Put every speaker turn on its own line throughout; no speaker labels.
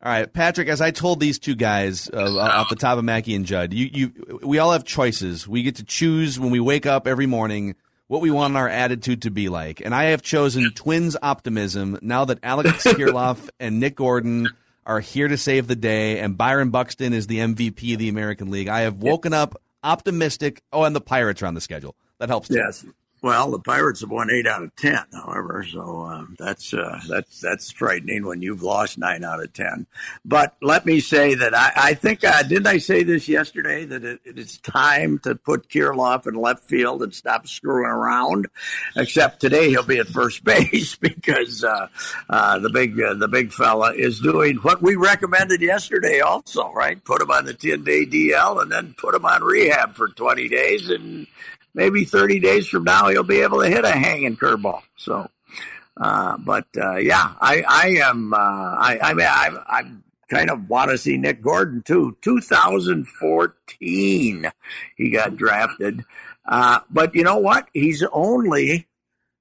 All right, Patrick. As I told these two guys uh, off the top of Mackey and Judd, you, you, we all have choices. We get to choose when we wake up every morning what we want our attitude to be like. And I have chosen Twins optimism now that Alex Kirilloff and Nick Gordon are here to save the day, and Byron Buxton is the MVP of the American League. I have woken up optimistic. Oh, and the Pirates are on the schedule. That helps. Too.
Yes. Well, the Pirates have won eight out of ten, however, so um, that's uh, that's that's frightening when you've lost nine out of ten. But let me say that I, I think uh, didn't I say this yesterday that it, it is time to put Kirilloff in left field and stop screwing around. Except today he'll be at first base because uh, uh, the big uh, the big fella is doing what we recommended yesterday. Also, right? Put him on the ten day DL and then put him on rehab for twenty days and maybe 30 days from now he'll be able to hit a hanging curveball. So, uh, but uh, yeah, I, I am. Uh, I, I mean, I, I kind of want to see Nick Gordon too. 2014, he got drafted, uh, but you know what? He's only.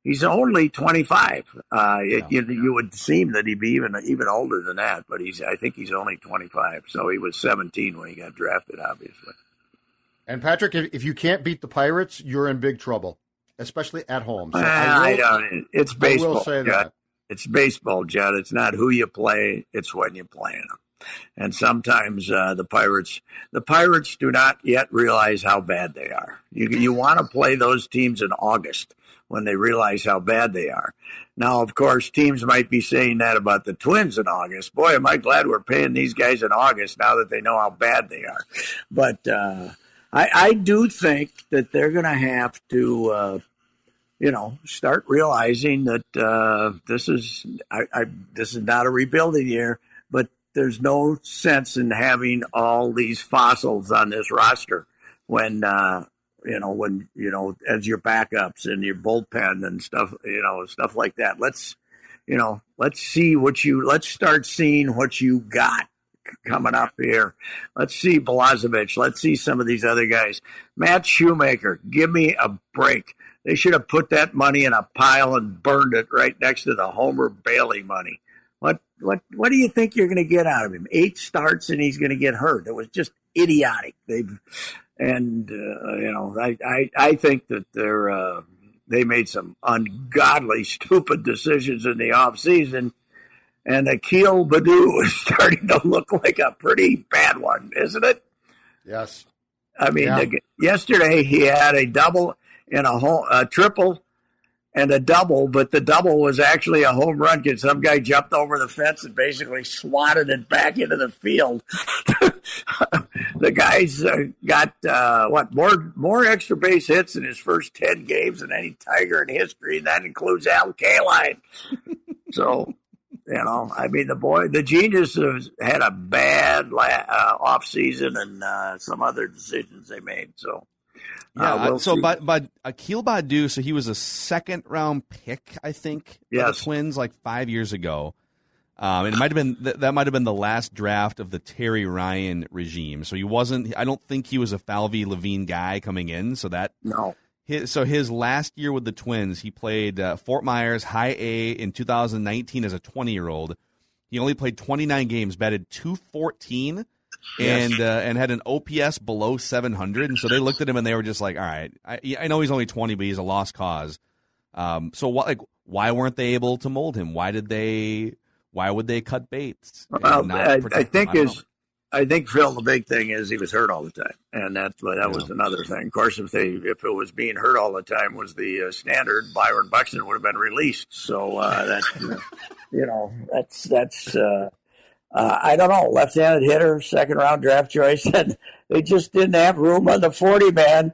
He's only 25. Uh, it, you, you would seem that he'd be even even older than that, but he's. I think he's only 25. So he was 17 when he got drafted, obviously.
And Patrick, if, if you can't beat the Pirates, you're in big trouble, especially at home.
So I will, I it's baseball. I will say that. It's baseball, Judd. It's not who you play; it's when you play them. And sometimes uh, the Pirates, the Pirates do not yet realize how bad they are. You you want to play those teams in August when they realize how bad they are. Now, of course, teams might be saying that about the Twins in August. Boy, am I glad we're paying these guys in August now that they know how bad they are. But uh, I, I do think that they're going to have to, uh, you know, start realizing that uh, this is I, I, this is not a rebuilding year, but there's no sense in having all these fossils on this roster when uh, you know when you know as your backups and your bullpen and stuff, you know, stuff like that. Let's you know, let's see what you let's start seeing what you got coming up here. Let's see Balazovic. Let's see some of these other guys. Matt Shoemaker, give me a break. They should have put that money in a pile and burned it right next to the Homer Bailey money. What what what do you think you're going to get out of him? Eight starts and he's going to get hurt. It was just idiotic. They've and uh, you know I, I I think that they're uh, they made some ungodly stupid decisions in the off season and Akil Baddoo is starting to look like a pretty bad one, isn't it?
Yes.
I mean, yeah. the, yesterday he had a double and a, home, a triple and a double, but the double was actually a home run because some guy jumped over the fence and basically swatted it back into the field. the guy's uh, got uh, what more more extra base hits in his first ten games than any Tiger in history, and that includes Al Kaline. so you know, I mean, the boy, the genius has had a bad la- uh, off season and uh, some other decisions they made. So,
uh, yeah. We'll so, but but Akil Baddoo, so he was a second round pick, I think, yes. the Twins like five years ago. Um, and it might have been th- that might have been the last draft of the Terry Ryan regime. So he wasn't. I don't think he was a Falvey Levine guy coming in. So that
no,
his, so his last year with the Twins, he played uh, Fort Myers High A in 2019 as a 20 year old. He only played 29 games, batted 214, yes. and uh, and had an OPS below 700. And so they looked at him and they were just like, "All right, I, I know he's only 20, but he's a lost cause." Um, so what, like, why weren't they able to mold him? Why did they? Why would they cut?
Well, I, I, think is I think Phil, the big thing is he was hurt all the time, and that's that yeah. was another thing. Of course, if they if it was being hurt all the time was the uh, standard, Byron Buxton would have been released. So uh, that you know that's that's uh, uh, I don't know left-handed hitter, second round draft choice, and they just didn't have room on the forty man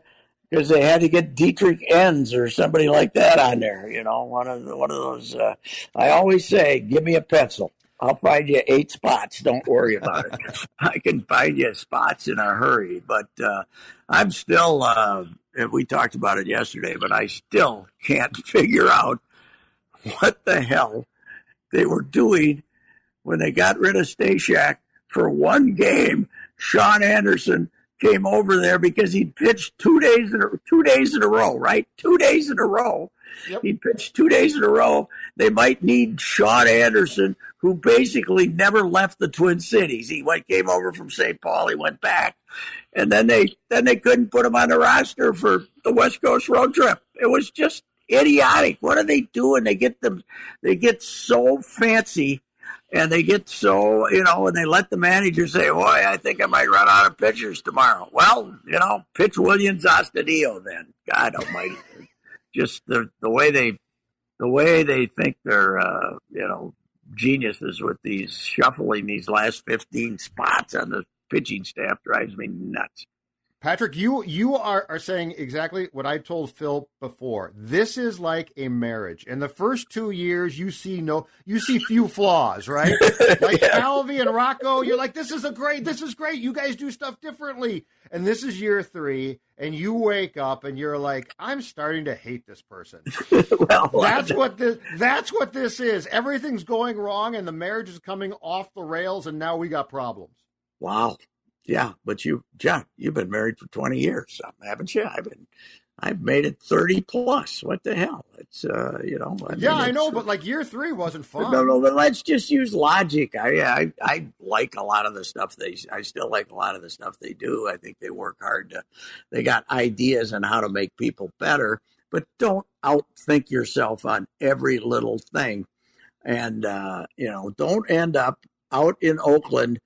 because they had to get Dietrich Enns or somebody like that on there. You know, one of the, one of those. Uh, I always say, give me a pencil. I'll find you eight spots. Don't worry about it. I can find you spots in a hurry. But uh, I'm still, uh, we talked about it yesterday, but I still can't figure out what the hell they were doing when they got rid of Stashak for one game. Shaun Anderson came over there because he pitched two days in a, two days in a row, right? Two days in a row. Yep. He pitched two days in a row. They might need Shaun Anderson, who basically never left the Twin Cities. He went, came over from St. Paul. He went back, and then they then they couldn't put him on the roster for the West Coast road trip. It was just idiotic. What are they doing? They get them. They get so fancy and they get so you know, and they let the manager say, "Boy, I think I might run out of pitchers tomorrow." Well, you know, pitch Willians Astudillo then. God Almighty, just the the way they the way they think they're uh, you know geniuses with these shuffling these last fifteen spots on the pitching staff drives me nuts.
Patrick, you you are, are saying exactly what I told Phil before. This is like a marriage. In the first two years, you see no, you see few flaws, right? like yeah. Falvey and Rocco, you're like, this is a great, this is great. You guys do stuff differently. And this is year three, and you wake up and you're like, I'm starting to hate this person. well, that's what this that's what this is. Everything's going wrong, and the marriage is coming off the rails, and now we got problems.
Wow. Yeah, but you, John, you've been married for 20 years, haven't you? I've been, I've made it 30 plus. What the hell? It's, uh, you know.
I yeah, I know, but like year three wasn't fun.
No, no, but let's just use logic. I, I, I like a lot of the stuff they, I still like a lot of the stuff they do. I think they work hard to, they got ideas on how to make people better, but don't outthink yourself on every little thing. And, uh, you know, don't end up out in Oakland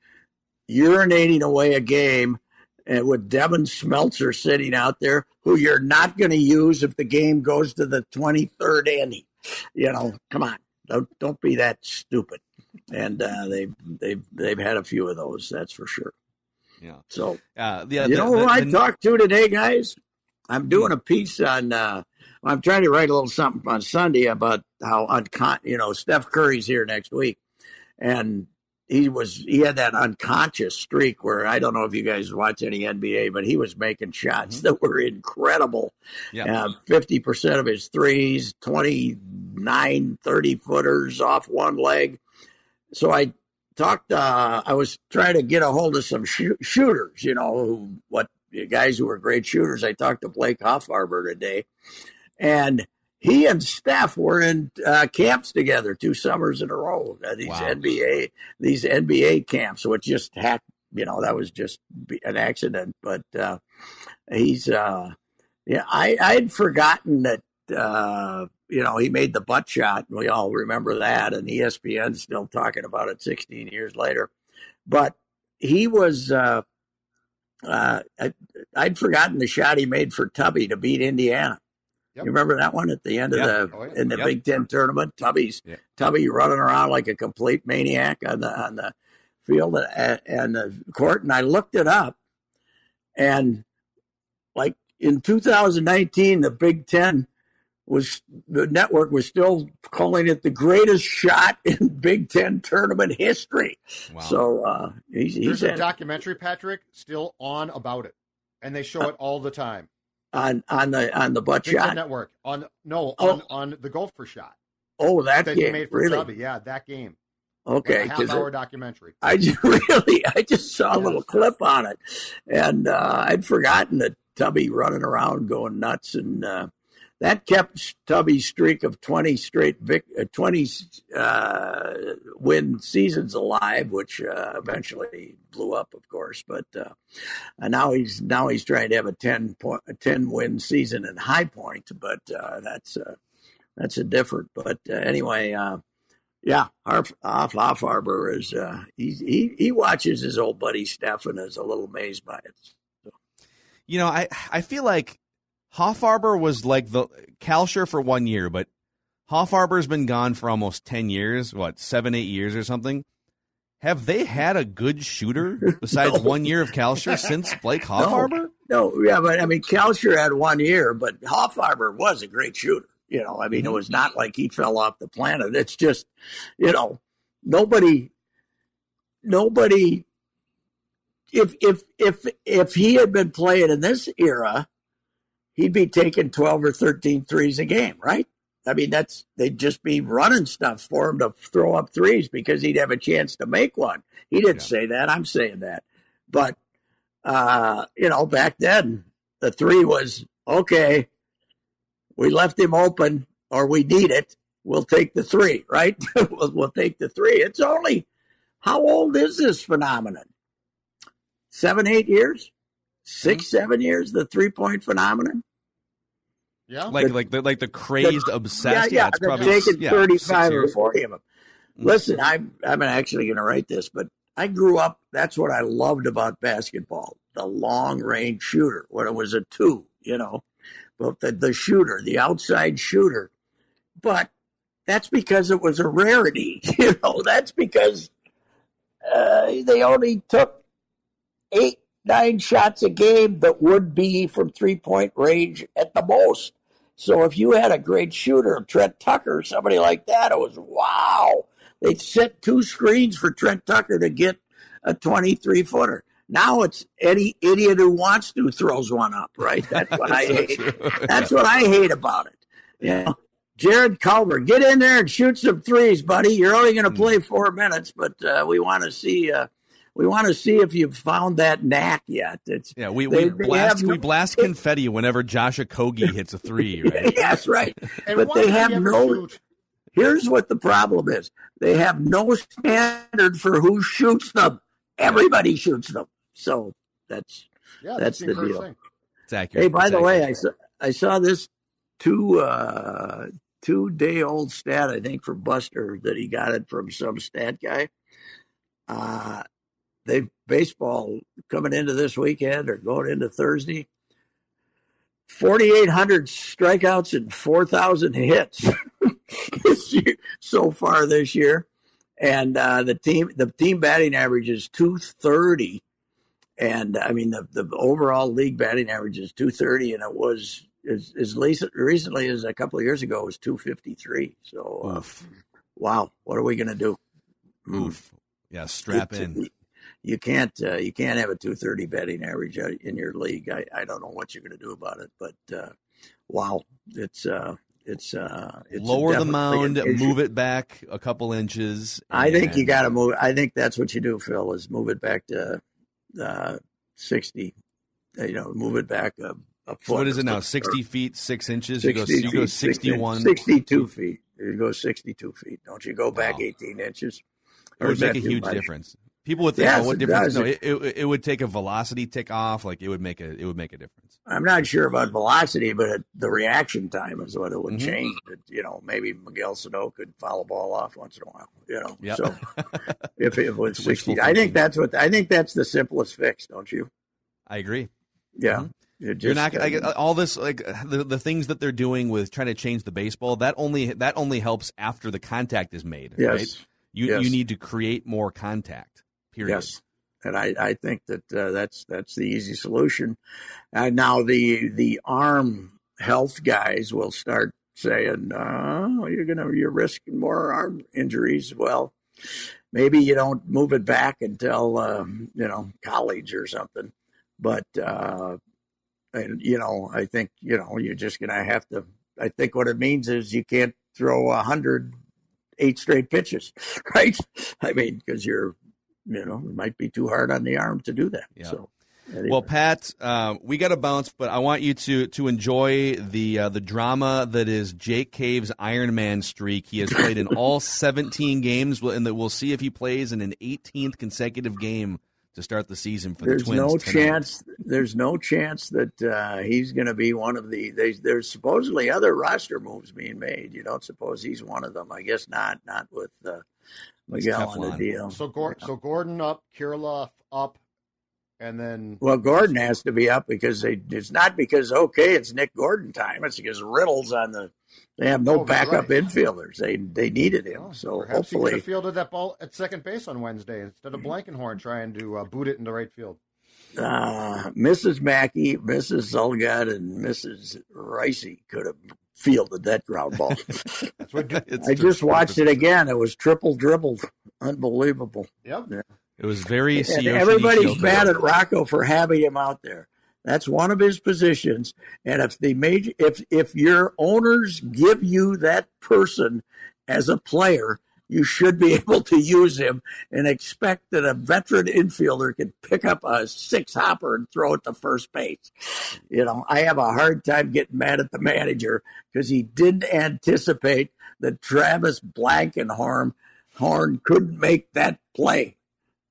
urinating away a game and with Devin Smeltzer sitting out there, who you're not going to use if the game goes to the 23rd inning. You know, come on, don't don't be that stupid. And uh, they've they've they've had a few of those, that's for sure.
Yeah.
So, uh, the, you the, know who the, I talked to today, guys? I'm doing a piece on. Uh, I'm trying to write a little something on Sunday about how uncon. You know, Steph Curry's here next week, and he was he had that unconscious streak where I don't know if you guys watch any NBA, but he was making shots mm-hmm. that were incredible. Yeah. 50% uh, of his threes, 29, 30 footers off one leg. So I talked, uh, I was trying to get a hold of some sh- shooters, you know, who, what guys who were great shooters. I talked to Blake Hoffarber today and he and Steph were in uh, camps together two summers in a row. Uh, these wow. NBA these NBA camps, which just had you know that was just an accident. But uh, he's uh, yeah, I I'd forgotten that uh, you know he made the butt shot. We all remember that, and ESPN's still talking about it 16 years later. But he was. Uh, uh, I, I'd forgotten the shot he made for Tubby to beat Indiana. Yep. You remember that one at the end of the oh, yeah. in the yep. Big Ten tournament? Tubby's yeah. Tubby running around like a complete maniac on the on the field and, and the court, and I looked it up, and like in 2019, the Big Ten was the network was still calling it the greatest shot in Big Ten tournament history. Wow. So uh, he's, he's
there's a documentary, Patrick, still on about it, and they show uh, it all the time
on on the on the butt Big shot
network on no oh. on on the golfer shot.
Oh, that, that game made for really? Tubby.
Yeah, that game.
Okay,
like half hour it, documentary.
I just really, I just saw a little clip on it, and uh, I'd forgotten that Tubby running around going nuts, and uh, that kept Tubby's streak of 20 straight vic- uh, 20 uh, win seasons alive, which uh, eventually blew up, of course. But uh, now he's now he's trying to have a 10 point, a 10 win season in High Point, but uh, that's that's a different. But anyway, Yeah, Hoff, Hoff, Harbor is uh, he he watches his old buddy Stefan is a little amazed by it.
You know, I I feel like Hoffarber was like the Kalscheur for one year, but Hoffarber's been gone for almost ten years, what seven eight years or something. Have they had a good shooter besides no. one year of Kalscheur since Blake Hoffarber?
No. no, yeah, but I mean Kalscheur had one year, but Hoffarber was a great shooter. You know, I mean, mm-hmm. it was not like he fell off the planet. It's just, you know, nobody, nobody. If if if if he had been playing in this era, he'd be taking 12 or 13 threes a game, right? I mean, that's they'd just be running stuff for him to throw up threes because he'd have a chance to make one. He didn't yeah. say that. I'm saying that. But uh, you know, back then the three was okay, we left him open or we need it. We'll take the three, right? we'll, we'll take the three. It's only how old is this phenomenon? Seven, eight years? 6 mm-hmm. seven years, the three point phenomenon?
Yeah, like the, like the like the crazed, the, obsessed.
Yeah, yeah.
it's
probably taken yeah, thirty five or forty of them. Mm-hmm. Listen, I'm I'm actually going to write this, but I grew up. That's what I loved about basketball: the long range shooter. When it was a two, you know, but the the shooter, the outside shooter. But that's because it was a rarity. You know, that's because uh, they only took eight nine shots a game that would be from three point range at the most. So if you had a great shooter, Trent Tucker, somebody like that, it was wow. They'd set two screens for Trent Tucker to get a 23 footer. Now it's any idiot who wants to throws one up, right? That's what I hate. That's what I hate about it. You know, Jarrett Culver, get in there and shoot some threes, buddy. You're only going to hmm. play four minutes, but uh, we want to see uh, we want to see if you've found that knack yet. It's,
yeah, we, we they, blast they we blast confetti whenever Josh Okogie hits a three. Right?
yes, right. but they have no. Shoot? Here's what the problem is: they have no standard for who shoots them. Everybody shoots them. So that's yeah, that's, that's the deal. Thing.
It's accurate.
Hey, by
it's
the
accurate.
way, I saw I saw this two uh, two day old stat I think for Buster that he got it from some stat guy. Uh, they baseball coming into this weekend or going into Thursday. 4,800 strikeouts and 4,000 hits so far this year, and uh, the team the team batting average is 230, and I mean the the overall league batting average is 230, and it was as, as recently as a couple of years ago it was 253. So, uh, wow, what are we going to do?
Oof. Yeah, strap in
you can't uh, you can't have a 230 betting average uh, in your league. I, I don't know what you're going to do about it, but uh, wow, it's uh, it's uh, it's
lower the mound, move it back a couple inches.
I think you got to move. I think that's what you do, Phil, is move it back to uh, 60. You know, move it back a, a foot. So
what is it now? 60 feet, six inches. You go, you go 61,
62 feet. You go 62 feet. Don't you go back wow. 18 inches?
It would make a huge much? difference. People would think, yes, oh, what difference? No, it, it, it, would take a velocity tick off. Like it would make a it would make a difference.
I'm not sure about velocity, but the reaction time is what it would mm-hmm. change. It, you know, maybe Miguel Sano could foul a ball off once in a while. You know, yep. so if it was 60, I think that's what I think that's the simplest fix. Don't you?
I agree.
Yeah.
Mm-hmm. Just, You're not uh, all this like the, the things that they're doing with trying to change the baseball. That only that only helps after the contact is made.
Yes.
Right? You
yes.
you need to create more contact. Period.
Yes, and I, I think that uh, that's that's the easy solution. And now the the arm health guys will start saying, "Oh, you're gonna you're risking more arm injuries." Well, maybe you don't move it back until um, you know college or something. But uh, and you know, I think you know you're just gonna have to. I think what it means is you can't throw a hundred eight straight pitches, right? I mean, because you're you know, it might be too hard on the arm to do that. Yeah. So. Anyway.
Well, Pat, uh, we got to bounce, but I want you to to enjoy the uh, the drama that is Jake Cave's Iron Man streak. He has played in all 17 games, and that we'll see if he plays in an 18th consecutive game to start the season for
there's
the Twins.
There's no
tonight.
chance. There's no chance that uh, he's going to be one of the. They, there's supposedly other roster moves being made. You don't suppose he's one of them? I guess not. Not with uh, Miguel on the deal.
So, Gordon, so Gordon up, Kirilloff up, and then
well, Gordon has to be up because they. It's not because okay, it's Nick Gordon time. It's because Riddle's on the. They have no oh, backup right. infielders. They they needed him. Oh, so
perhaps
hopefully,
he fielded that ball at second base on Wednesday instead of Blankenhorn trying to uh, boot it into right field.
Uh, Mrs. Mackey, Mrs. Zulgad, and Mrs. Reusse could have fielded that ground ball. That's what I just watched it again. It was triple dribbled. Unbelievable.
Yep. Yeah.
It was very.
And everybody's mad at Rocco for having him out there. That's one of his positions. And if the major, if if your owners give you that person as a player, you should be able to use him and expect that a veteran infielder can pick up a six hopper and throw it to first base. You know, I have a hard time getting mad at the manager because he didn't anticipate that Travis Blankenhorn Horn couldn't make that play.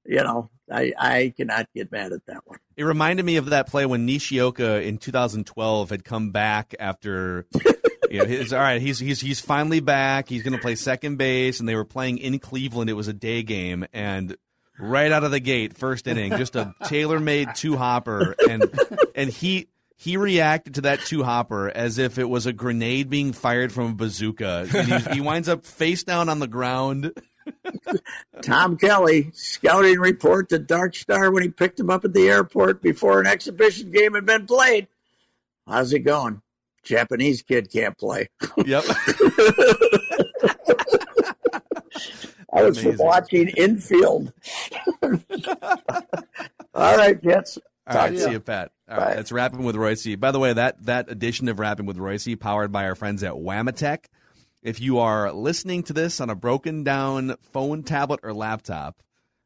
You know, I, I cannot get mad at that one.
It reminded me of that play when Nishioka in 2012 had come back after. you know, his, all right, he's he's he's finally back. He's going to play second base, and they were playing in Cleveland. It was a day game, and right out of the gate, first inning, just a tailor-made two hopper, and and he he reacted to that two hopper as if it was a grenade being fired from a bazooka. He, he winds up face down on the ground.
Tom Kelly scouting report to Dark Star when he picked him up at the airport before an exhibition game had been played. How's it going? Japanese kid can't play.
Yep.
I was Amazing. watching infield. All right, Jets.
All right, see you, Pat. All right, that's Rapping with Reusse. By the way, that that edition of Rapping with Reusse, powered by our friends at Wamatek. If you are listening to this on a broken down phone, tablet, or laptop,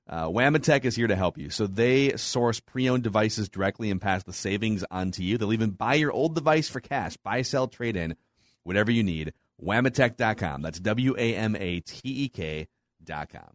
uh, Wamatek is here to help you. So they source pre-owned devices directly and pass the savings on to you. They'll even buy your old device for cash, buy, sell, trade in, whatever you need. Wamatek.com. That's W-A-M-A-T-E-K.com. All right.